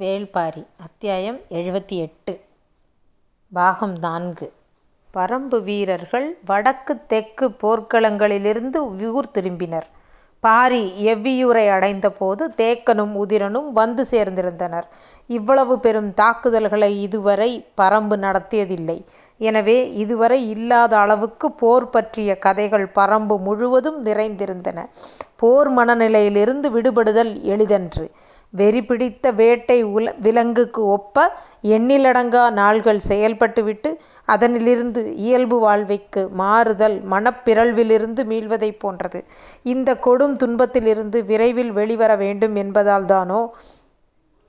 வேள்பாரி அத்தியாயம் எழுபத்தி எட்டு பாகம் நான்கு பரம்பு வீரர்கள் வடக்கு தெற்கு போர்க்களங்களிலிருந்து ஊர் திரும்பினர். பாரி எவ்வியூரை அடைந்தபோது தேக்கனும் உதிரனும் வந்து சேர்ந்திருந்தனர். இவ்வளவு பெரும் தாக்குதல்களை இதுவரை பரம்பு நடத்தியதில்லை. எனவே இதுவரை இல்லாத அளவுக்கு போர் பற்றிய கதைகள் பரம்பு முழுவதும் நிறைந்திருந்தன. போர் மனநிலையிலிருந்து விடுபடுதல் எளிதன்று. வெறி பிடித்த வேட்டை விலங்குக்கு ஒப்ப எண்ணிலடங்கா நாள்கள் செயல்பட்டுவிட்டு அதனிலிருந்து இயல்பு வாழ்வைக்கு மாறுதல் மனப்பிறழ்விலிருந்து மீள்வதைப் போன்றது. இந்தக் கொடும் துன்பத்திலிருந்து விரைவில் வெளிவர வேண்டும் என்பதால்தானோ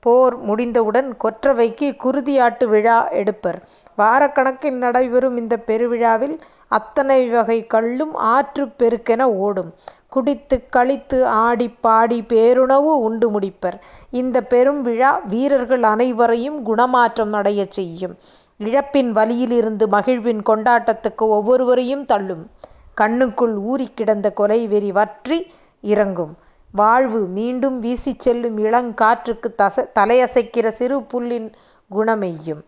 போர் முடிந்தவுடன் கொற்றவைக்கு குருதியாட்டு விழா எடுப்பர். வாரக்கணக்கில் நடைபெறும் இந்தப் பெருவிழாவில் அத்தனை வகைக் கள்ளும் ஆற்றுப் பெருக்கென ஓடும். குடித்துக் களித்து ஆடிப் பாடிப் பேருணவு உண்டு முடிப்பர். இந்தப் பெரும் விழா வீரர்கள் அனைவரையும் குணமாற்றம் அடையச் செய்யும். இழப்பின் வலியிலிருந்து மகிழ்வின் கொண்டாட்டத்துக்கு ஒவ்வொருவரையும் தள்ளும். கண்ணுக்குள் ஊறிக்கிடந்த கொலைவெறி வற்றி இறங்கும். வாழ்வு மீண்டும் வீசிச் செல்லும் இளங்காற்றுக்கு தச தலையசைக்கிற சிறு புல்லின் குணமெய்யும்.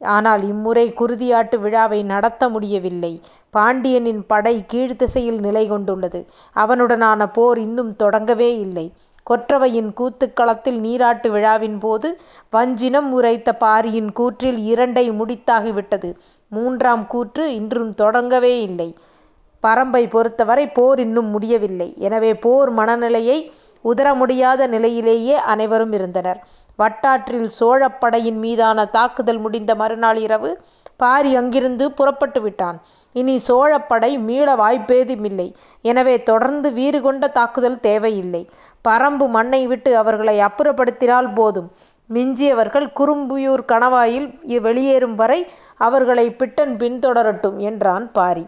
ஆனால் இம்முறை குருதியாட்டு விழாவை நடத்த முடியவில்லை. பாண்டியனின் படை கீழ்த்திசையில் நிலைகொண்டுள்ளது. அவனுடனான போர் இன்னும் தொடங்கவே இல்லை. கொற்றவையின் கூத்துக்களத்தில் நீராட்டு விழாவின்போது வஞ்சினம் உரைத்த பாரியின் கூற்றில் இரண்டை முடித்தாகிவிட்டது. மூன்றாம் கூற்று இன்றும் தொடங்கவே இல்லை. பரம்பைப் பொறுத்தவரை போர் இன்னும் முடியவில்லை. எனவே போர் மனநிலையை உதற முடியாத நிலையிலேயே அனைவரும் இருந்தனர். வட்டாற்றில் சோழப் படையின் மீதான தாக்குதல் முடிந்த மறுநாள் இரவு பாரி அங்கிருந்து புறப்பட்டு விட்டான் இனி சோழப்படை மீள வாய்ப்பேதுமில்லை. எனவே தொடர்ந்து வீறுகொண்ட தாக்குதல் தேவையில்லை. பரம்பு மண்ணை விட்டு அவர்களை அப்புறப்படுத்தினால் போதும். மிஞ்சியவர்கள் குறும்புயூர் கணவாயில் வெளியேறும் வரை அவர்களைப் பிட்டன் பின்தொடரட்டும் என்றான் பாரி.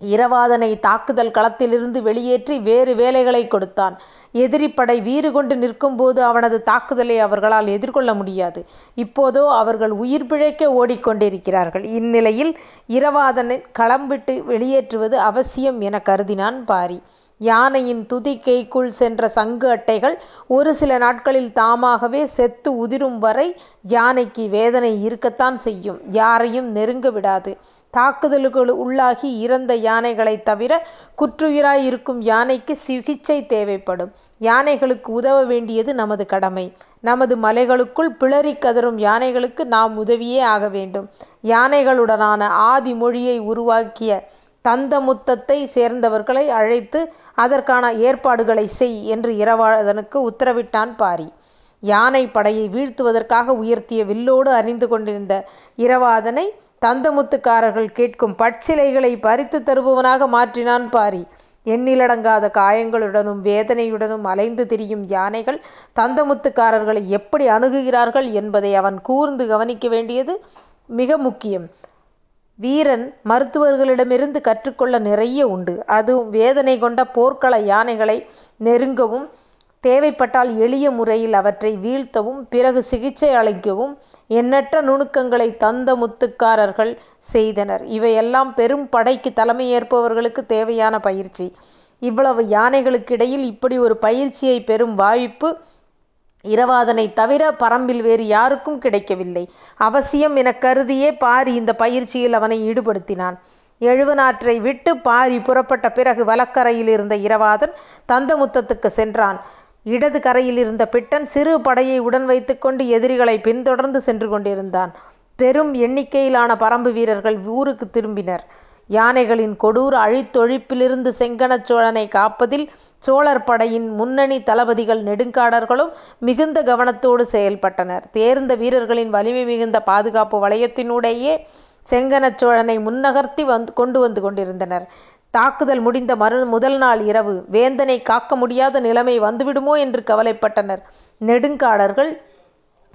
இரவாதனை தாக்குதல் களத்திலிருந்து வெளியேற்றி வேறு வேலைகளைக் கொடுத்தான். எதிரிப்படை வீறுகொண்டு நிற்கும்போது அவனது தாக்குதலை அவர்களால் எதிர்கொள்ள முடியாது. இப்போதோ அவர்கள் உயிர் பிழைக்க ஓடிக்கொண்டிருக்கிறார்கள். இந்நிலையில் இரவாதனை களம் விட்டு வெளியேற்றுவது அவசியம் எனக் கருதினான் பாரி. யானையின் துதிக்கைக்குள் சென்ற சங்கு அட்டைகள் ஒரு சில நாட்களில் தாமாகவே செத்து உதிரும் வரை யானைக்கு வேதனை இருக்கத்தான் செய்யும். யாரையும் நெருங்க விடாது. தாக்குதலுக்கு உள்ளாகி இறந்த யானைகளைத் தவிர குற்றுயிராய் இருக்கும் யானைக்கு சிகிச்சை தேவைப்படும். யானைகளுக்கு உதவ வேண்டியது நமது கடமை. நமது மலைகளுக்குள் பிளறிக் கதறும் யானைகளுக்கு நாம் உதவியே ஆக வேண்டும். யானைகளுடனான ஆதி மொழியை உருவாக்கிய தந்தமுத்தத்தைச் சேர்ந்தவர்களை அழைத்து அதற்கான ஏற்பாடுகளைச் செய் என்று இரவாதனுக்கு உத்தரவிட்டான் பாரி. யானைப் படையை வீழ்த்துவதற்காக உயர்த்திய வில்லோடு அணிந்து கொண்டிருந்த இரவாதனை தந்தமுத்துக்காரர்கள் கேட்கும் பட்சிலைகளை பறித்துத் தருபவனாக மாற்றினான் பாரி. எண்ணிலடங்காத காயங்களுடனும் வேதனையுடனும் அலைந்து திரியும் யானைகள் தந்தமுத்துக்காரர்களை எப்படி அணுகுகிறார்கள் என்பதை அவன் கூர்ந்து கவனிக்க வேண்டியது மிக முக்கியம். வீரன் மருத்துவர்களிடமிருந்து கற்றுக்கொள்ள நிறைய உண்டு. அதுவும் வேதனை கொண்ட போர்க்கள யானைகளை நெருங்கவும் தேவைப்பட்டால் எளிய முறையில் அவற்றை வீழ்த்தவும் பிறகு சிகிச்சை அளிக்கவும் எண்ணற்ற நுணுக்கங்களை தந்த முத்துக்காரர்கள் செய்தனர். இவையெல்லாம் பெரும் படைக்கு தலைமை ஏற்பவர்களுக்கு தேவையான பயிற்சி. இவ்வளவு யானைகளுக்கிடையில் இப்படி ஒரு பயிற்சியை பெறும் வாய்ப்பு இரவாதனைத் தவிர பரம்பில் வேறு யாருக்கும் கிடைக்கவில்லை. அவசியம் எனக் கருதியே பாரி இந்தப் பயிற்சியில் அவனை ஈடுபடுத்தினான். எழுவனாற்றை விட்டுப் பாரி புறப்பட்ட பிறகு வலக்கரையில் இருந்த இரவாதன் தந்தமுத்தத்துக்குச் சென்றான். இடது கரையிலிருந்த பிட்டன் சிறு படையை உடன் வைத்துக்கொண்டு எதிரிகளைப் பின்தொடர்ந்து சென்று கொண்டிருந்தான். பெரும் எண்ணிக்கையிலான பரம்பு வீரர்கள் ஊருக்குத் திரும்பினர். யானைகளின் கொடூர அழித்தொழிப்பிலிருந்து செங்கணச் சோழனைக் காப்பதில் சோழர் படையின் முன்னணி தளபதிகள் நெடுங்காடர்களும் மிகுந்த கவனத்தோடு செயல்பட்டனர். தேர்ந்த வீரர்களின் வலிமை மிகுந்த பாதுகாப்பு வலயத்தினூடேயே செங்கணச் சோழனை முன்னகர்த்தி கொண்டு வந்து கொண்டிருந்தனர். தாக்குதல் முடிந்த முதல் நாள் இரவு வேந்தனைக் காக்க முடியாத நிலைமை வந்துவிடுமோ என்று கவலைப்பட்டனர் நெடுங்காடர்கள்.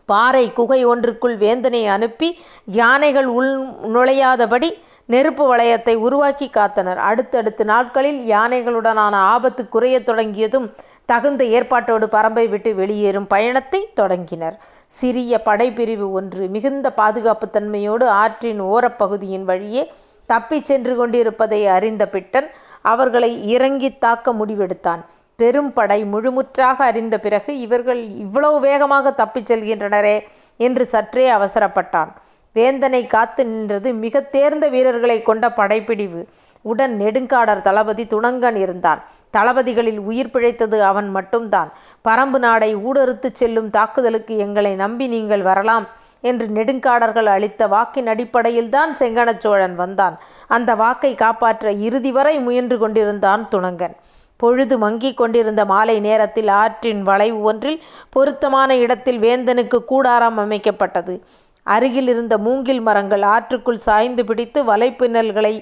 பாறைக் குகை ஒன்றுக்குள் வேந்தனை அனுப்பி யானைகள் உள் நுழையாதபடி நெருப்பு வளையத்தை உருவாக்கி காத்தனர். அடுத்தடுத்த நாட்களில் யானைகளுடனான ஆபத்து குறையத் தொடங்கியதும் தகுந்த ஏற்பாட்டோடு பரம்பை விட்டு வெளியேறும் பயணத்தை தொடங்கினர். சிறிய படைப்பிரிவு ஒன்று மிகுந்த பாதுகாப்பு தன்மையோடு ஆற்றின் ஓரப்பகுதியின் வழியே தப்பிச் சென்று கொண்டிருப்பதை அறிந்த பிட்டன் அவர்களை இறங்கித் தாக்க முடிவெடுத்தான். பெரும் படை முழுமுற்றாக அறிந்த பிறகு இவர்கள் இவ்வளவு வேகமாக தப்பிச் செல்கின்றனரே என்று சற்றே அவசரப்பட்டான் வேந்தனை காத்து நின்றது மிக தேர்ந்த வீரர்களை கொண்ட படைப்பிடிவு. உடன் நெடுங்காடர் தளபதி துணங்கன் இருந்தான். தளபதிகளில் உயிர் பிழைத்தது அவன் மட்டும்தான். பரம்பு நாடை ஊடறுத்துச் செல்லும் தாக்குதலுக்கு எங்களை நம்பி நீங்கள் வரலாம் என்று நெடுங்காடர்கள் அளித்த வாக்கின் அடிப்படையில்தான் செங்கணச் சோழன் வந்தான். அந்த வாக்கை காப்பாற்ற இறுதி வரை முயன்று கொண்டிருந்தான் துணங்கன். பொழுது மங்கிக் கொண்டிருந்த மாலை நேரத்தில் ஆற்றின் வளைவு ஒன்றில் பொருத்தமான இடத்தில் வேந்தனுக்கு கூடாரம் அமைக்கப்பட்டது. அருகில் இருந்த மூங்கில் மரங்கள் ஆற்றுக்குள் சாய்ந்து பிடித்து வலைப்பின்னல்களை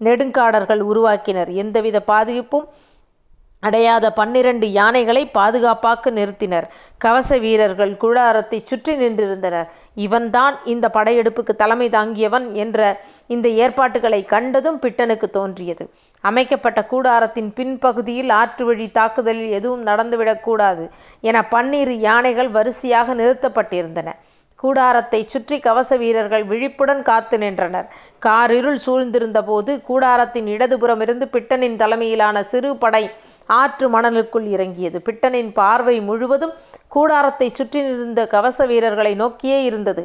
நெடுங்காடர்கள் உருவாக்கினர். எந்தவித பாதிப்பும் அடையாத பன்னிரண்டு யானைகளை பாதுகாப்பாக நிறுத்தினர். கவச வீரர்கள் குழாரத்தை சுற்றி நின்றிருந்தனர். இவன்தான் இந்த படையெடுப்புக்கு தலைமை தாங்கியவன் என்ற இந்த ஏற்பாட்டுகளை கண்டதும் பிட்டனுக்கு தோன்றியது. அமைக்கப்பட்ட கூடாரத்தின் பின்பகுதியில் ஆற்று வழி தாக்குதலில் எதுவும் நடந்துவிடக்கூடாது என பன்னிரு யானைகள் வரிசையாக நிறுத்தப்பட்டிருந்தன. கூடாரத்தை சுற்றி கவச வீரர்கள் விழிப்புடன் காத்து நின்றனர். காரிருள் சூழ்ந்திருந்த போது கூடாரத்தின் இடதுபுறமிருந்து பிட்டனின் தலைமையிலான சிறு படை ஆற்று மணலுக்குள் இறங்கியது. பிட்டனின் பார்வை முழுவதும் கூடாரத்தை சுற்றி நின்ற கவச வீரர்களை நோக்கியே இருந்தது.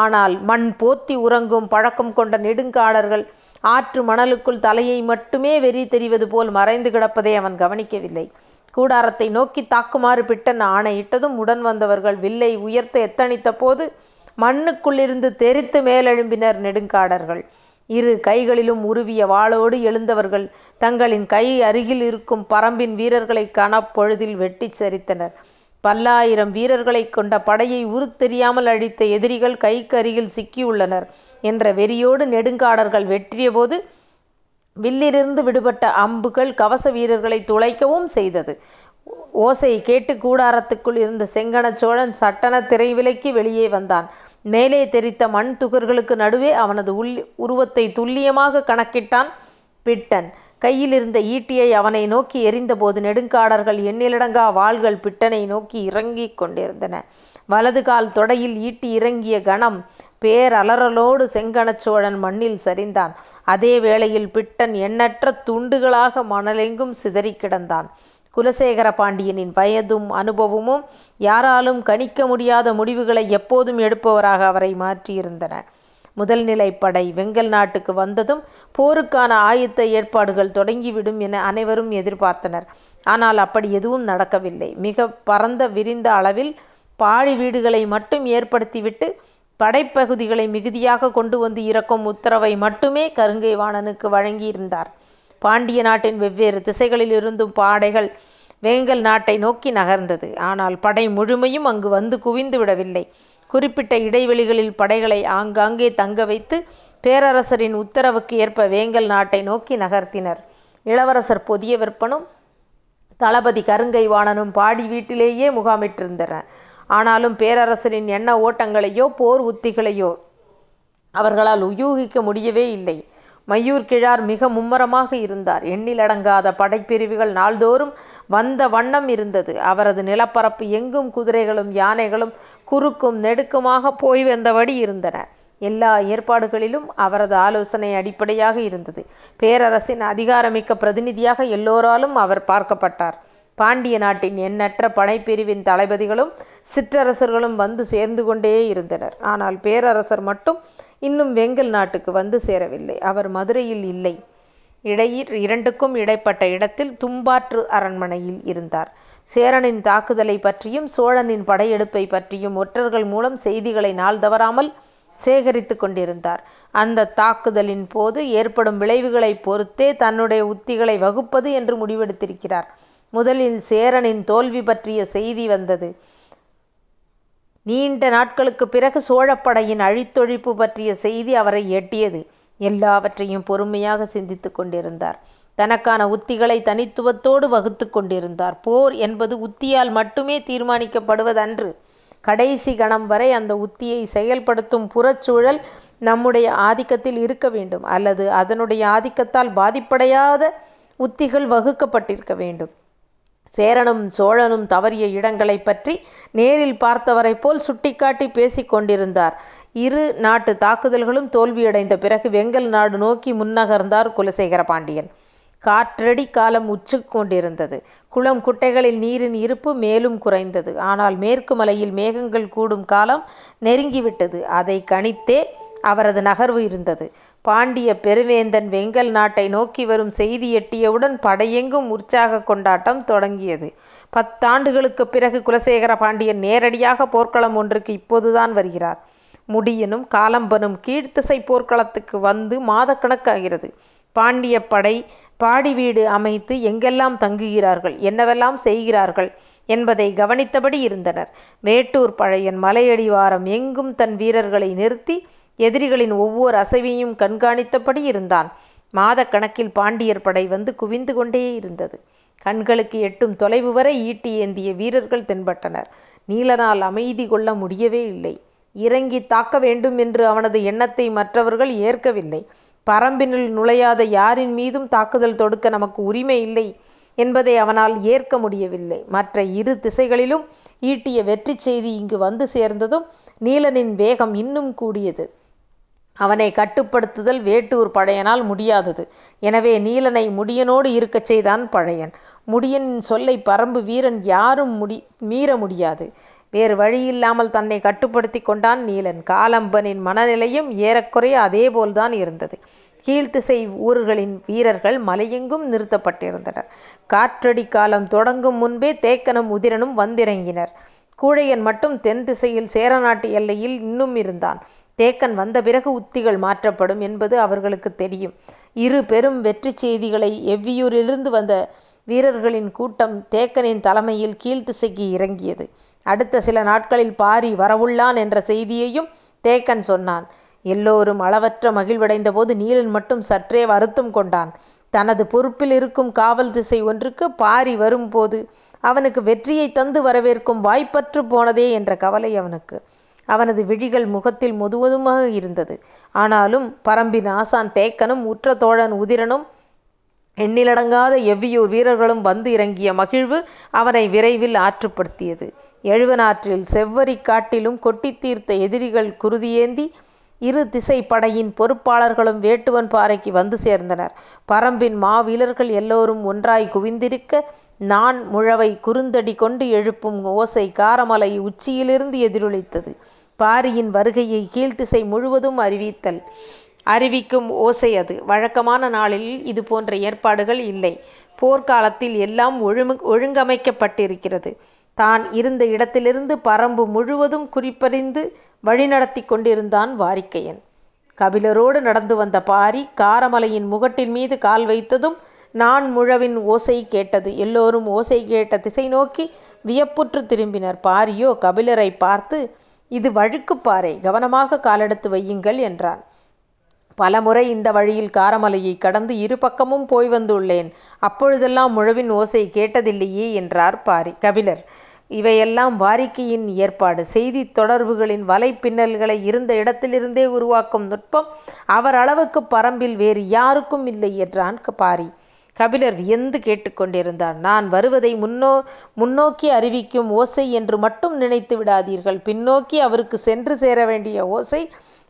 ஆனால் மண் போத்தி உறங்கும் பழக்கம் கொண்ட நெடுங்காடர்கள் ஆற்று மணலுக்குள் தலையை மட்டுமே வெறி தெரிவது போல் மறைந்து கிடப்பதை அவன் கவனிக்கவில்லை. கூடாரத்தை நோக்கி தாக்குமாறு பிட்டன் ஆணையிட்டதும் உடன் வந்தவர்கள் வில்லை உயர்த்த எத்தனித்த போது மண்ணுக்குள்ளிருந்து தெரித்து மேலெழும்பினர் நெடுங்காடர்கள். இரு கைகளிலும் உருவிய வாளோடு எழுந்தவர்கள் தங்களின் கை அருகில் இருக்கும் பரம்பின் வீரர்களை கனப்பொழுதில் வெட்டிச் சரித்தனர். பல்லாயிரம் வீரர்களை கொண்ட படையை உருத்தெரியாமல் அழித்த எதிரிகள் கைக்கு அருகில் சிக்கியுள்ளனர். என்ற வெறியோடு நெடுங்காடர்கள் வெற்றியபோது வில்லிலிருந்து விடுபட்ட அம்புகள் கவச வீரர்களை துளைக்கவும் செய்தது. ஓசை கேட்டு கூடாரத்துக்குள் இருந்த செங்கணச் சோழன் சட்டன திரைவிலைக்கு வெளியே வந்தான். மேலே தெரித்த மண் துகர்களுக்கு நடுவே அவனது உள் உருவத்தை துல்லியமாக கணக்கிட்டான் பிட்டன். கையில் இருந்த ஈட்டியை அவனை நோக்கி எரிந்தபோது நெடுங்காடர்கள் எண்ணிலடங்கா வாள்கள் பிட்டனை நோக்கி இறங்கிக் கொண்டிருந்தன. வலது கால் தொடையில் ஈட்டி இறங்கிய கணம் பேரலறலோடு செங்கணச் சோழன் மண்ணில் சரிந்தான். அதே வேளையில் பிட்டன் எண்ணற்ற துண்டுகளாக மணலெங்கும் சிதறிக் கிடந்தான். குலசேகர பாண்டியனின் வயதும் அனுபவமும் யாராலும் கணிக்க முடியாத முடிவுகளை எப்போதும் எடுப்பவராக அவரை மாற்றியிருந்தன. முதல் நிலைப்படை வெங்கல் நாட்டுக்கு வந்ததும் போருக்கான ஆயத்த ஏற்பாடுகள் தொடங்கிவிடும் என அனைவரும் எதிர்பார்த்தனர். ஆனால் அப்படி எதுவும் நடக்கவில்லை. மிக பரந்த விரிந்த அளவில் பாழி வீடுகளை மட்டும் ஏற்படுத்திவிட்டு படைப்பகுதிகளை மிகுதியாக கொண்டு வந்து இறக்கும் உத்தரவை மட்டுமே கருங்கை வாணனுக்கு வழங்கியிருந்தார். பாண்டிய நாட்டின் வெவ்வேறு திசைகளில் இருந்தும் பாடைகள் வேங்கல் நாட்டை நோக்கி நகர்ந்தது. ஆனால் படை முழுமையும் அங்கு வந்து குவிந்து விடவில்லை. குறிப்பிட்ட இடைவெளிகளில் படைகளை ஆங்காங்கே தங்க வைத்து பேரரசரின் உத்தரவுக்கு ஏற்ப வேங்கல் நாட்டை நோக்கி நகர்த்தினர். இளவரசர் பொதிய விற்பனும் தளபதி கருங்கை வாணனும் பாடி வீட்டிலேயே முகாமிட்டிருந்தனர். ஆனாலும் பேரரசரின் எண்ண ஓட்டங்களையோ போர் உத்திகளையோ அவர்களால் யூகிக்க முடியவே இல்லை. மையூர் கிழார் மிக மும்மரமாக இருந்தார். எண்ணிலடங்காத படைப்பிரிவுகள் நாள்தோறும் வந்த வண்ணம் இருந்தது. அவரது நிலப்பரப்பு எங்கும் குதிரைகளும் யானைகளும் குறுக்கும் நெடுக்குமாக போய் வந்தபடி இருந்தன. எல்லா ஏற்பாடுகளிலும் அவரது ஆலோசனை அடிப்படையாக இருந்தது. பேரரசின் அதிகாரமிக்க பிரதிநிதியாக எல்லோராலும் அவர் பார்க்கப்பட்டார். பாண்டிய நாட்டின் எண்ணற்ற படைப்பிரிவின் தளபதிகளும் சிற்றரசர்களும் வந்து சேர்ந்து கொண்டே இருந்தனர். ஆனால் பேரரசர் மட்டும் இன்னும் வெங்கல் நாட்டுக்கு வந்து சேரவில்லை. அவர் மதுரையில் இல்லை. இடையில் இரண்டுக்கும் இடைப்பட்ட இடத்தில் தும்பாற்று அரண்மனையில் இருந்தார். சேரனின் தாக்குதலை பற்றியும் சோழனின் படையெடுப்பை பற்றியும் ஒற்றர்கள் மூலம் செய்திகளை நாள் தவறாமல் சேகரித்து கொண்டிருந்தார். அந்த தாக்குதலின் போது ஏற்படும் விளைவுகளை பொறுத்தே தன்னுடைய உத்திகளை வகுப்பது என்று முடிவெடுத்திருக்கிறார். முதலில் சேரனின் தோல்வி பற்றிய செய்தி வந்தது. நீண்ட நாட்களுக்கு பிறகு சோழப்படையின் அழித்தொழிப்பு பற்றிய செய்தி அவரை எட்டியது. எல்லாவற்றையும் பொறுமையாக சிந்தித்து கொண்டிருந்தார். தனக்கான உத்திகளை தனித்துவத்தோடு வகுத்து கொண்டிருந்தார். போர் என்பது உத்தியால் மட்டுமே தீர்மானிக்கப்படுவதன்று. கடைசி கணம் வரை அந்த உத்தியை செயல்படுத்தும் புறச்சூழல் நம்முடைய ஆதிக்கத்தில் இருக்க வேண்டும். அல்லது அதனுடைய ஆதிக்கத்தால் பாதிப்படையாத உத்திகள் வகுக்கப்பட்டிருக்க வேண்டும். சேரனும் சோழனும் தவறிய இடங்களை பற்றி நேரில் பார்த்தவரை போல் சுட்டிக்காட்டி பேசிக் கொண்டிருந்தார். இரு நாட்டு தாக்குதல்களும் தோல்வியடைந்த பிறகு வெங்கல் நாடு நோக்கி முன்னகர்ந்தார் குலசேகர பாண்டியன் காற்றடி காலம் உச்சு கொண்டிருந்தது. குளம் குட்டைகளில் நீரின் இருப்பு மேலும் குறைந்தது. ஆனால் மேற்கு மலையில் மேகங்கள் கூடும் காலம் நெருங்கிவிட்டது. அதை கணித்தே அவரது நகர்வு இருந்தது. பாண்டிய பெருவேந்தன் வெங்கல் நாட்டை நோக்கி வரும் செய்தி எட்டியவுடன் படையெங்கும் உற்சாக கொண்டாட்டம் தொடங்கியது. பத்தாண்டுகளுக்கு பிறகு குலசேகர பாண்டியன் நேரடியாக போர்க்களம் ஒன்றுக்கு இப்போதுதான் வருகிறார். முடியனும் காலம்பனும் கீழ்த்திசை போர்க்களத்துக்கு வந்து மாதக்கணக்காகிறது. பாண்டிய படை பாடி வீடு அமைத்து எங்கெல்லாம் தங்குகிறார்கள் என்னவெல்லாம் செய்கிறார்கள் என்பதை கவனித்தபடி இருந்தனர். மேட்டூர் பழையன் மலையடிவாரம் எங்கும் தன் வீரர்களை நிறுத்தி எதிரிகளின் ஒவ்வொரு அசைவையும் கண்காணித்தபடி இருந்தான். மாதக்கணக்கில் பாண்டியர் படை வந்து குவிந்து கொண்டே இருந்தது. கண்களுக்கு எட்டும் தொலைவு வரை ஈட்டி ஏந்திய வீரர்கள் தென்பட்டனர். நீலனால் அமைதி கொள்ள முடியவே இல்லை. இறங்கி தாக்க வேண்டும் என்று அவனது எண்ணத்தை மற்றவர்கள் ஏற்கவில்லை. பரம்பினுள் நுழையாத யாரின் மீதும் தாக்குதல் தொடுக்க நமக்கு உரிமை இல்லை என்பதை அவனால் ஏற்க முடியவில்லை. மற்ற இரு திசைகளிலும் ஈட்டிய வெற்றி செய்தி இங்கு வந்து சேர்ந்ததும் நீலனின் வேகம் இன்னும் கூடியது. அவனை கட்டுப்படுத்துதல் வேட்டூர் பழையனால் முடியாதது. எனவே நீலனை முடியனோடு இருக்கச் செய்தான் பழையன். முடியனின் சொல்லை பரம்பு வீரன் யாரும் முடி மீற முடியாது. வேறு வழியில்லாமல் தன்னை கட்டுப்படுத்தி கொண்டான் நீலன். காலம்பனின் மனநிலையும் ஏறக்குறைய அதேபோல்தான் இருந்தது. கீழ்த்திசை ஊர்களின் வீரர்கள் மலையெங்கும் நிறுத்தப்பட்டிருந்தனர். காற்றடி காலம் தொடங்கும் முன்பே தேக்கனும் உதிரனும் வந்திறங்கினர். கூழையன் மட்டும் தென் திசையில் சேரநாட்டு எல்லையில் இன்னும் இருந்தான். தேக்கன் வந்த பிறகு உத்திகள் மாற்றப்படும் என்பது அவர்களுக்கு தெரியும். இரு பெரும் வெற்றி செய்திகளை எவ்வியூரிலிருந்து வந்த வீரர்களின் கூட்டம் தேக்கனின் தலைமையில் கீழ்த்திசைக்கு இறங்கியது. அடுத்த சில நாட்களில் பாரி வரவுள்ளான் என்ற செய்தியையும் தேக்கன் சொன்னான். எல்லோரும் அளவற்ற மகிழ்வடைந்த போது நீலன் மட்டும் சற்றே வருத்தம் கொண்டான். தனது பொறுப்பில் இருக்கும் காவல் திசை ஒன்றுக்கு பாரி வரும்போது அவனுக்கு வெற்றியை தந்து வரவேற்கும் வாய்ப்பற்று போனதே என்ற கவலை அவனுக்கு. அவனது விழிகள் முகத்தில் முதுவதுமாக இருந்தது. ஆனாலும் பரம்பின் ஆசான் தேக்கனும் உற்ற தோழன் உதிரனும் எண்ணிலடங்காத எவ்வியூர் வீரர்களும் வந்து இறங்கிய மகிழ்வு அவனை விரைவில் ஆற்றுப்படுத்தியது. எழுவனாற்றில் செவ்வரி காட்டிலும் கொட்டி தீர்த்த எதிரிகள் குருதியேந்தி இரு திசை படையின் பொறுப்பாளர்களும் வேட்டுவன் பாறைக்கு வந்து சேர்ந்தனர். பரம்பின் மாவீரர்கள் எல்லோரும் ஒன்றாய் குவிந்திருக்க நான் முழவை குறுந்தடி கொண்டு எழுப்பும் ஓசை காரமலை உச்சியிலிருந்து எதிரொலித்தது. பாரியின் வருகையை கீழ்த்திசை முழுவதும் அறிவித்தல். அறிவிக்கும் ஓசை அது. வழக்கமான நாளில் இது போன்ற ஏற்பாடுகள் இல்லை. போர்க்காலத்தில் எல்லாம் ஒழுங்கு ஒழுங்கமைக்கப்பட்டிருக்கிறது. தான் இருந்த இடத்திலிருந்து பரம்பு முழுவதும் குறிப்பறிந்து வழிநடத்தி கொண்டிருந்தான் வாரிக்கையன். கபிலரோடு நடந்து வந்த பாரி காரமலையின் முகட்டின் மீது கால் வைத்ததும் நான் முழவின் ஓசை கேட்டது. எல்லோரும் ஓசை கேட்ட திசை நோக்கி வியப்புற்று திரும்பினர். பாரியோ கபிலரை பார்த்து இது வழுக்குப்பாறை கவனமாக காலெடுத்து வையுங்கள் என்றான். பலமுறை இந்த வழியில் காரமலையை கடந்து இரு பக்கமும் போய் வந்துள்ளேன். அப்பொழுதெல்லாம் முழவின் ஓசை கேட்டதில்லையே என்றார் பாரி கபிலர். இவையெல்லாம் வாரிக்கையின் ஏற்பாடு. செய்தி தொடர்புகளின் வலைப்பின்னல்களை இருந்த இடத்திலிருந்தே உருவாக்கும் நுட்பம் அவர் அளவுக்கு பரம்பில் வேறு யாருக்கும் இல்லை என்றான் பாரி. கபிலர் வியந்து கேட்டுக்கொண்டிருந்தார். நான் வருவதை முன்னோ முன்னோக்கி அறிவிக்கும் ஓசை என்று மட்டும் நினைத்து விடாதீர்கள். பின்னோக்கி அவருக்கு சென்று சேர வேண்டிய ஓசை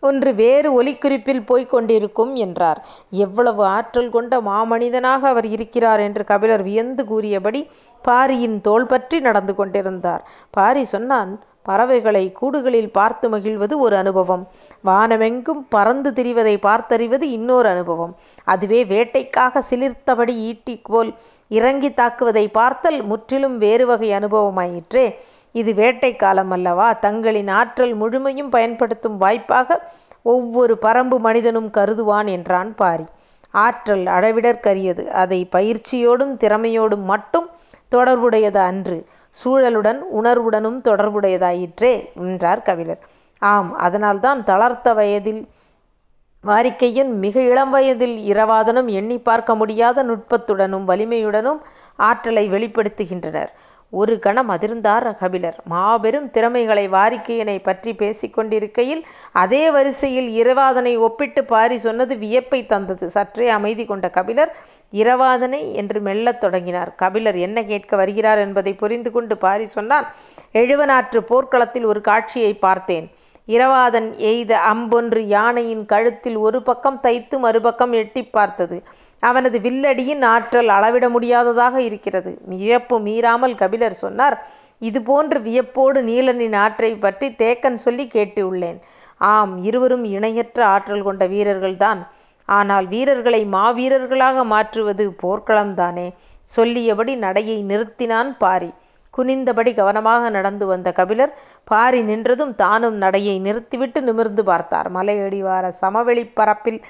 ஒன்று வேறு ஒலிக்குறிப்பில் போய்க் கொண்டிருக்கும் என்றார். எவ்வளவு ஆற்றல் கொண்ட மாமனிதனாக அவர் இருக்கிறார் என்று கபிலர் வியந்து கூறியபடி பாரியின் தோள் பற்றி நடந்து கொண்டிருந்தார். பாரி சொன்னான் பறவைகளை கூடுகளில் பார்த்து மகிழ்வது ஒரு அனுபவம். வானமெங்கும் பறந்து திரிவதை பார்த்தறிவது இன்னொரு அனுபவம். அதுவே வேட்டைக்காக சிலிர்த்தபடி ஈட்டி போல் இறங்கி தாக்குவதை பார்த்தல் முற்றிலும் வேறு வகை அனுபவமாயிற்றே. இது வேட்டை காலம் அல்லவா? தங்களின் ஆற்றல் முழுமையும் பயன்படுத்தும் வாய்ப்பாக ஒவ்வொரு பரம்பு மனிதனும் கருதுவான் என்றான் பாரி. ஆற்றல் அளவிடற்கரியது. அதை பயிற்சியோடும் திறமையோடும் மட்டும் தொடர்புடையது அன்று? சூழலுடன் உணர்வுடனும் தொடர்புடையதாயிற்றே? என்றார் கபிலர். ஆம் அதனால்தான் தளர்த்த வயதில் வாரிக்கையின் மிக இளம் வயதில் இரவாதனும் எண்ணி பார்க்க முடியாத நுட்பத்துடனும் வலிமையுடனும் ஆற்றலை வெளிப்படுத்துகின்றனர். ஒரு கணம் அதிர்ந்தார் கபிலர் மாபெரும் திறமைகளை வாரிக்கையனை பற்றி பேசிக்கொண்டிருக்கையில் அதே வரிசையில் இரவாதனை ஒப்பிட்டு பாரி சொன்னது வியப்பை தந்தது. சற்றே அமைதி கொண்ட கபிலர் இரவாதனை என்று மெல்லத் தொடங்கினார். கபிலர் என்ன கேட்க வருகிறார் என்பதை புரிந்து கொண்டு பாரி சொன்னான் எழுவனாற்று போர்க்களத்தில் ஒரு காட்சியை பார்த்தேன். இரவாதன் எய்த அம்பொன்று யானையின் கழுத்தில் ஒரு பக்கம் தைத்து மறுபக்கம் எட்டி பார்த்தது. அவனது வில்லடியின் ஆற்றல் அளவிட முடியாததாக இருக்கிறது. வியப்பு மீறாமல் கபிலர் சொன்னார் இதுபோன்று வியப்போடு நீலனின் ஆற்றை பற்றி தேக்கன் சொல்லி கேட்டு உள்ளேன் ஆம் இருவரும் இணையற்ற ஆற்றல் கொண்ட வீரர்கள்தான். ஆனால் வீரர்களை மாவீரர்களாக மாற்றுவது போர்க்களம்தானே. சொல்லியபடி நடையை நிறுத்தினான் பாரி. குனிந்தபடி கவனமாக நடந்து வந்த கபிலர் பாரி நின்றதும் தானும் நடையை நிறுத்திவிட்டு நிமிர்ந்து பார்த்தார். மலையடிவார சமவெளி பரப்பில்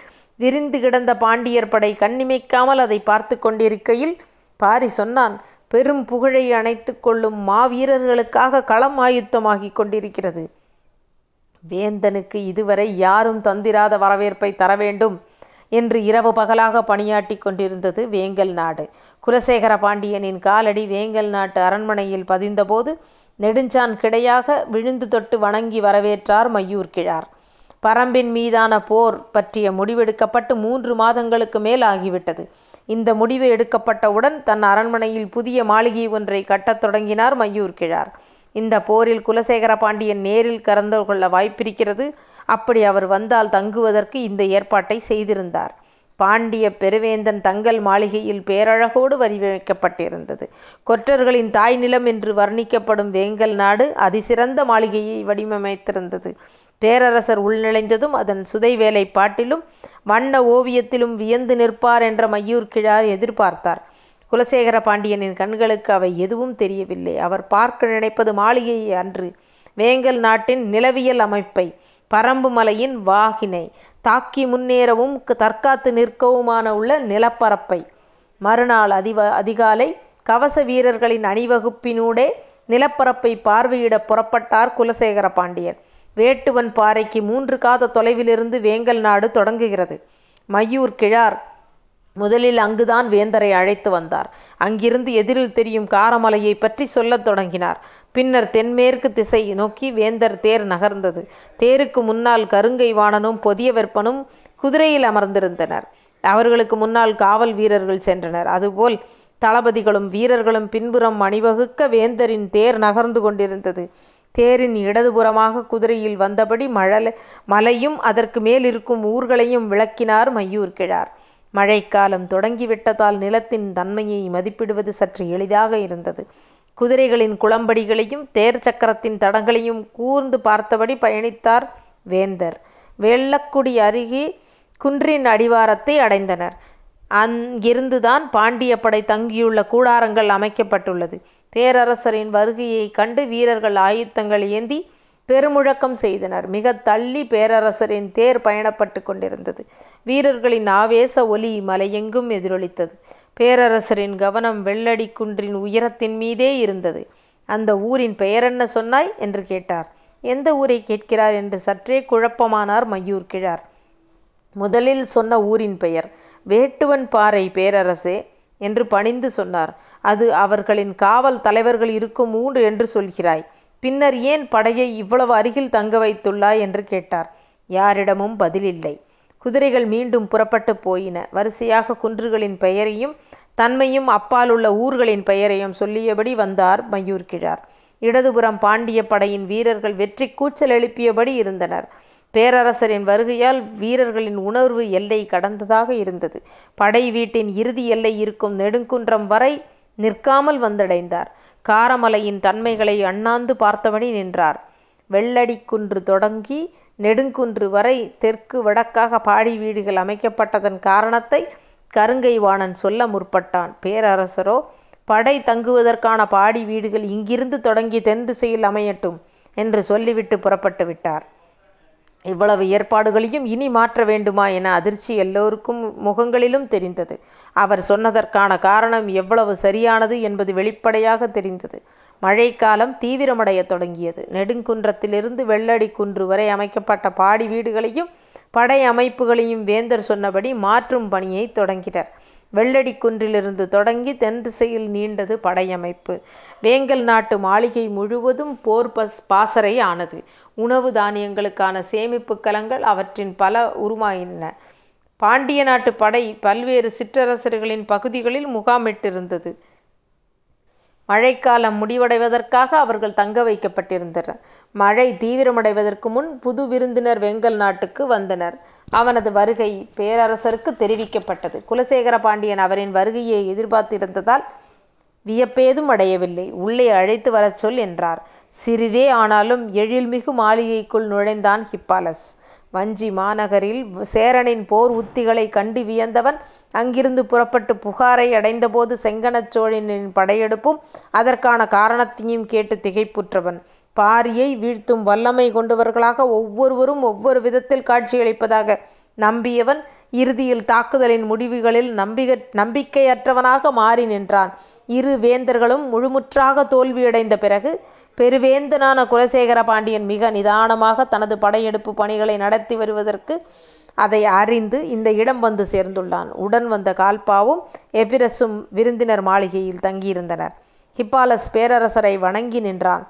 விரிந்து கிடந்த பாண்டியர் படை கண்ணிமைக்காமல் அதை பார்த்து கொண்டிருக்கையில் பாரி சொன்னான் பெரும் புகழை அணைத்து கொள்ளும் மாவீரர்களுக்காக களம் ஆயுத்தமாகிக் கொண்டிருக்கிறது. வேந்தனுக்கு இதுவரை யாரும் தந்திராத வரவேற்பை தர வேண்டும் என்று இரவு பகலாக பணியாற்றி கொண்டிருந்தது வேங்கல் நாடு. குலசேகர பாண்டியனின் காலடி வேங்கல் நாட்டு அரண்மனையில் பதிந்தபோது நெடுஞ்சான் கிடையாக விழுந்து தொட்டு வணங்கி வரவேற்றார் மையூர் கிழார். பரம்பின் மீதான போர் பற்றிய முடிவெடுக்கப்பட்டு மூன்று மாதங்களுக்கு மேல் ஆகிவிட்டது. இந்த முடிவு எடுக்கப்பட்டவுடன் தன் அரண்மனையில் புதிய மாளிகை ஒன்றை கட்டத் தொடங்கினார் மையூர் கிழார். இந்த போரில் குலசேகர பாண்டியன் நேரில் கலந்து கொள்ள வாய்ப்பிருக்கிறது. அப்படி அவர் வந்தால் தங்குவதற்கு இந்த ஏற்பாட்டை செய்திருந்தார். பாண்டிய பெருவேந்தன் தங்கள் மாளிகையில் பேரழகோடு வடிவமைக்கப்பட்டிருந்தது. கொற்றர்களின் தாய் நிலம் என்று வர்ணிக்கப்படும் வேங்கல் நாடு அதிசிறந்த மாளிகையை வடிவமைத்திருந்தது. பேரரசர் உள்நுழைந்ததும் அதன் சுதை வேலைப்பாட்டிலும் வண்ண ஓவியத்திலும் வியந்து நிற்பார் என்ற மையூர் கிழார் எதிர்பார்த்தார். குலசேகர பாண்டியனின் கண்களுக்கு அவை எதுவும் தெரியவில்லை. அவர் பார்க்க நினைப்பது மாளிகையை அன்று. வேங்கல் நாட்டின் நிலவியல் அமைப்பை பரம்பு மலையின் வாகினை தாக்கி முன்னேறவும் தற்காத்து நிற்கவுமான உள்ள நிலப்பரப்பை. மறுநாள் அதிவ அதிகாலை கவச வீரர்களின் அணிவகுப்பினூடே நிலப்பரப்பை பார்வையிட புறப்பட்டார் குலசேகர பாண்டியன். வேட்டுவன் பாறைக்கு மூன்று காத தொலைவிலிருந்து வேங்கல் நாடு தொடங்குகிறது. மையூர் கிழார் முதலில் அங்குதான் வேந்தரை அழைத்து வந்தார். அங்கிருந்து எதிரில் தெரியும் காரமலையை பற்றி சொல்லத் தொடங்கினார். பின்னர் தென்மேற்கு திசை நோக்கி வேந்தர் தேர் நகர்ந்தது. தேருக்கு முன்னால் கருங்கை வாணனும் பொதிய வெப்பனும் குதிரையில் அமர்ந்திருந்தனர். அவர்களுக்கு முன்னால் காவல் வீரர்கள் சென்றனர். அதுபோல் தளபதிகளும் வீரர்களும் பின்புறம் அணிவகுக்க வேந்தரின் தேர் நகர்ந்து கொண்டிருந்தது. தேரின் இடதுபுறமாக குதிரையில் வந்தபடி மழலை மலையும் அதற்கு மேல் இருக்கும் ஊர்களையும் விளக்கினார் மையூர் கிழார். மழைக்காலம் தொடங்கிவிட்டதால் நிலத்தின் தன்மையை மதிப்பிடுவது சற்று எளிதாக இருந்தது. குதிரைகளின் குளம்படிகளையும் தேர் சக்கரத்தின் தடங்களையும் கூர்ந்து பார்த்தபடி பயணித்தார் வேந்தர். வெள்ளக்குடி அருகே குன்றின் அடிவாரத்தை அடைந்தனர். அங்கிருந்துதான் பாண்டிய படை தங்கியுள்ள கூடாரங்கள் அமைக்கப்பட்டுள்ளது. பேரரசரின் வருகையை கண்டு வீரர்கள் ஆயுத்தங்கள் ஏந்தி பெருமுழக்கம் செய்தனர். மிக தள்ளி பேரரசரின் தேர் பயணப்பட்டு கொண்டிருந்தது. வீரர்களின் ஆவேச ஒலி மலையெங்கும் எதிரொலித்தது. பேரரசரின் கவனம் வெள்ளடி குன்றின் உயரத்தின் மீதே இருந்தது. அந்த ஊரின் பெயரென்ன சொன்னாய்? என்று கேட்டார். எந்த ஊரை கேட்கிறார் என்று சற்றே குழப்பமானார் மையூர் கிழார். முதலில் சொன்ன ஊரின் பெயர். வேட்டுவன் பாறை பேரரசே என்று பணிந்து சொன்னார். அது அவர்களின் காவல் தலைவர்கள் இருக்கும் ஊர் என்று சொல்கிறாய். பின்னர் ஏன் படையை இவ்வளவு அருகில் தங்க வைத்துள்ளாய் என்று கேட்டார். யாரிடமும் பதிலில்லை. குதிரைகள் மீண்டும் புறப்பட்டு போயின. வரிசையாக குன்றுகளின் பெயரையும் தன்மையும் அப்பால் உள்ள ஊர்களின் பெயரையும் சொல்லியபடி வந்தார் மையூர் கிழார். இடதுபுறம் பாண்டிய படையின் வீரர்கள் வெற்றி கூச்சல் எழுப்பியபடி இருந்தனர். பேரரசரின் வருகையால் வீரர்களின் உணர்வு எல்லை கடந்ததாக இருந்தது. படை வீட்டின் இறுதி எல்லை இருக்கும் நெடுங்குன்றம் வரை நிற்காமல் வந்தடைந்தார். காரமலையின் தன்மைகளை அண்ணாந்து பார்த்தபடி நின்றார். வெள்ளடி குன்று தொடங்கி நெடுங்குன்று வரை தெற்கு வடக்காக பாடி வீடுகள் அமைக்கப்பட்டதன் காரணத்தை கருங்கை வாணன் சொல்ல முற்பட்டான். பேரரசரோ படை தங்குவதற்கான பாடி வீடுகள் இங்கிருந்து தொடங்கி தென் திசையில் அமையட்டும் என்று சொல்லிவிட்டு புறப்பட்டு விட்டார். இவ்வளவு ஏற்பாடுகளையும் இனி மாற்ற வேண்டுமா என அதிர்ச்சி எல்லோருக்கும் முகங்களிலும் தெரிந்தது. அவர் சொன்னதற்கான காரணம் எவ்வளவு சரியானது என்பது வெளிப்படையாக தெரிந்தது. மழைக்காலம் தீவிரமடைய தொடங்கியது. நெடுங்குன்றத்திலிருந்து வெள்ளடி குன்று வரை அமைக்கப்பட்ட பாடி வீடுகளையும் படை அமைப்புகளையும் வேந்தர் சொன்னபடி மாற்றும் பணியை தொடங்கினர். வெள்ளடி குன்றிலிருந்து தொடங்கி தென் திசையில் நீண்டது படையமைப்பு. வேங்கல் நாட்டு மாளிகை முழுவதும் போர் பஸ் பாசறை ஆனது. உணவு தானியங்களுக்கான சேமிப்பு கலங்கள் அவற்றின் பல உருமாயின. பாண்டிய நாட்டு படை பல்வேறு சிற்றரசர்களின் பகுதிகளில் முகாமிட்டிருந்தது. மழைக்காலம் முடிவடைவதற்காக அவர்கள் தங்க வைக்கப்பட்டிருந்தனர். மழை தீவிரமடைவதற்கு முன் புது விருந்தினர் வெங்கல் நாட்டுக்கு வந்தனர். அவனது வருகை பேரரசருக்கு தெரிவிக்கப்பட்டது. குலசேகர பாண்டியன் அவரின் வருகையை எதிர்பார்த்திருந்ததால் வியப்பேதும் அடையவில்லை. உள்ளே அழைத்து வரச் சொல் என்றார். சிறிதே ஆனாலும் எழில்மிகு மாளிகைக்குள் நுழைந்தான் ஹிப்பாலஸ். வஞ்சி மாநகரில் சேரனின் போர் உத்திகளை கண்டு வியந்தவன் அங்கிருந்து புறப்பட்டு புகாரை அடைந்தபோது செங்கனச் சோழனின் படையெடுப்பும் அதற்கான காரணத்தையும் கேட்டு திகைப்புற்றவன். பாரியை வீழ்த்தும் வல்லமை கொண்டவர்களாக ஒவ்வொருவரும் ஒவ்வொரு விதத்தில் காட்சியளிப்பதாக நம்பியவன் இறுதியில் தாக்குதலின் முடிவுகளில் நம்பிக நம்பிக்கையற்றவனாக மாறி நின்றான். இரு வேந்தர்களும் முழுமுற்றாக தோல்வியடைந்த பிறகு பெருவேந்தனான குலசேகர பாண்டியன் மிக நிதானமாக தனது படையெடுப்பு பணிகளை நடத்தி வருவதற்கு அதை அறிந்து இந்த இடம் வந்து சேர்ந்துள்ளான். உடன் வந்த கால்பாவும் எபிரஸும் விருந்தினர் மாளிகையில் தங்கியிருந்தனர். ஹிப்பாலஸ் பேரரசரை வணங்கி நின்றான்.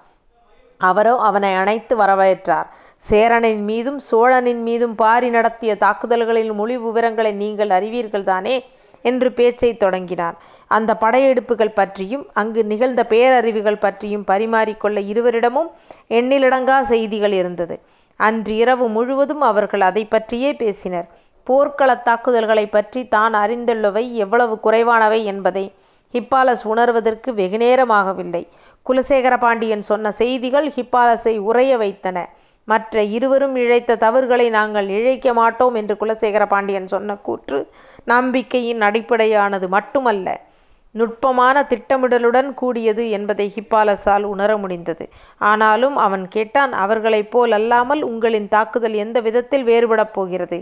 அவரோ அவனை அணைத்து வரவேற்றார். சேரனின் மீதும் சோழனின் மீதும் பாரி நடத்திய தாக்குதல்களின் மொழி விவரங்களை நீங்கள் அறிவீர்கள் தானே? என்று பேச்சை தொடங்கினார். அந்த படையெடுப்புகள் பற்றியும் அங்கு நிகழ்ந்த பேரறிவுகள் பற்றியும் பரிமாறிக்கொள்ள இருவரிடமும் எண்ணிலடங்கா செய்திகள் இருந்தது. அன்று இரவு முழுவதும் அவர்கள் அதை பற்றியே பேசினர். போர்க்கள தாக்குதல்களை பற்றி தான் அறிந்துள்ளவை எவ்வளவு குறைவானவை என்பதை ஹிப்பாலஸ் உணர்வதற்கு வெகுநேரமாகவில்லை குலசேகர பாண்டியன் சொன்ன செய்திகள் ஹிப்பாலஸை உறைய வைத்தன. மற்ற இருவரும் இழைத்த தவறுகளை நாங்கள் இழைக்க மாட்டோம் என்று குலசேகர பாண்டியன் சொன்ன கூற்று நம்பிக்கையின் அடிப்படையானது மட்டுமல்ல நுட்பமான திட்டமிடலுடன் கூடியது என்பதை ஹிப்பாலஸால் உணர முடிந்தது. ஆனாலும் அவன் கேட்டான் அவர்களைப் போல் அல்லாமல் உங்களின் தாக்குதல் எந்த விதத்தில் வேறுபடப் போகிறது?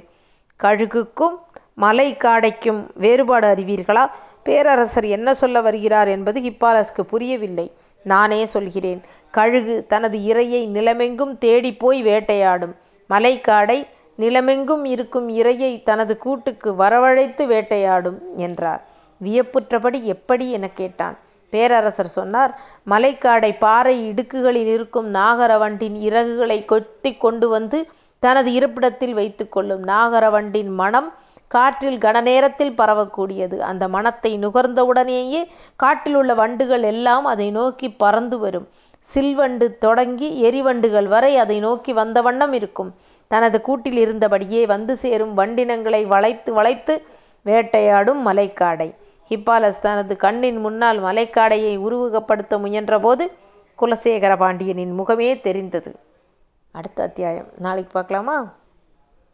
கழுகுக்கும் மலை காடைக்கும் வேறுபாடு அறிவீர்களா? பேரரசர் என்ன சொல்ல வருகிறார் என்பது ஹிப்பாலஸ்க்கு புரியவில்லை. நானே சொல்கிறேன் கழுகு தனது இரையை நிலமெங்கும் தேடிப்போய் வேட்டையாடும். மலைக்காடை நிலமெங்கும் இருக்கும் இரையை தனது கூட்டுக்கு வரவழைத்து வேட்டையாடும் என்றார். வியப்புற்றபடி எப்படி எனக் கேட்டான். பேரரசர் சொன்னார் மலைக்காடை பாறை இடுக்குகளில் இருக்கும் நாகரவண்டின் இறகுகளை கொத்தி கொண்டு வந்து தனது இருப்பிடத்தில் வைத்து கொள்ளும் நாகரவண்டின் மனம் காற்றில் கனநேரத்தில் பரவக்கூடியது. அந்த மனத்தை நுகர்ந்தவுடனேயே காட்டில் உள்ள வண்டுகள் எல்லாம் அதை நோக்கி பறந்து வரும். சில்வண்டு தொடங்கி எரிவண்டுகள் வரை அதை நோக்கி வந்த வண்ணம் இருக்கும். தனது கூட்டில் இருந்தபடியே வந்து சேரும் வண்டினங்களை வளைத்து வளைத்து வேட்டையாடும் மலைக்காடை. ஹிப்பாலஸ் தனது கண்ணின் முன்னால் மலைக்காடையை உருவகப்படுத்த முயன்றபோது குலசேகர பாண்டியனின் முகமே தெரிந்தது. அடுத்த அத்தியாயம். நாளைக்கு பார்க்கலாமா?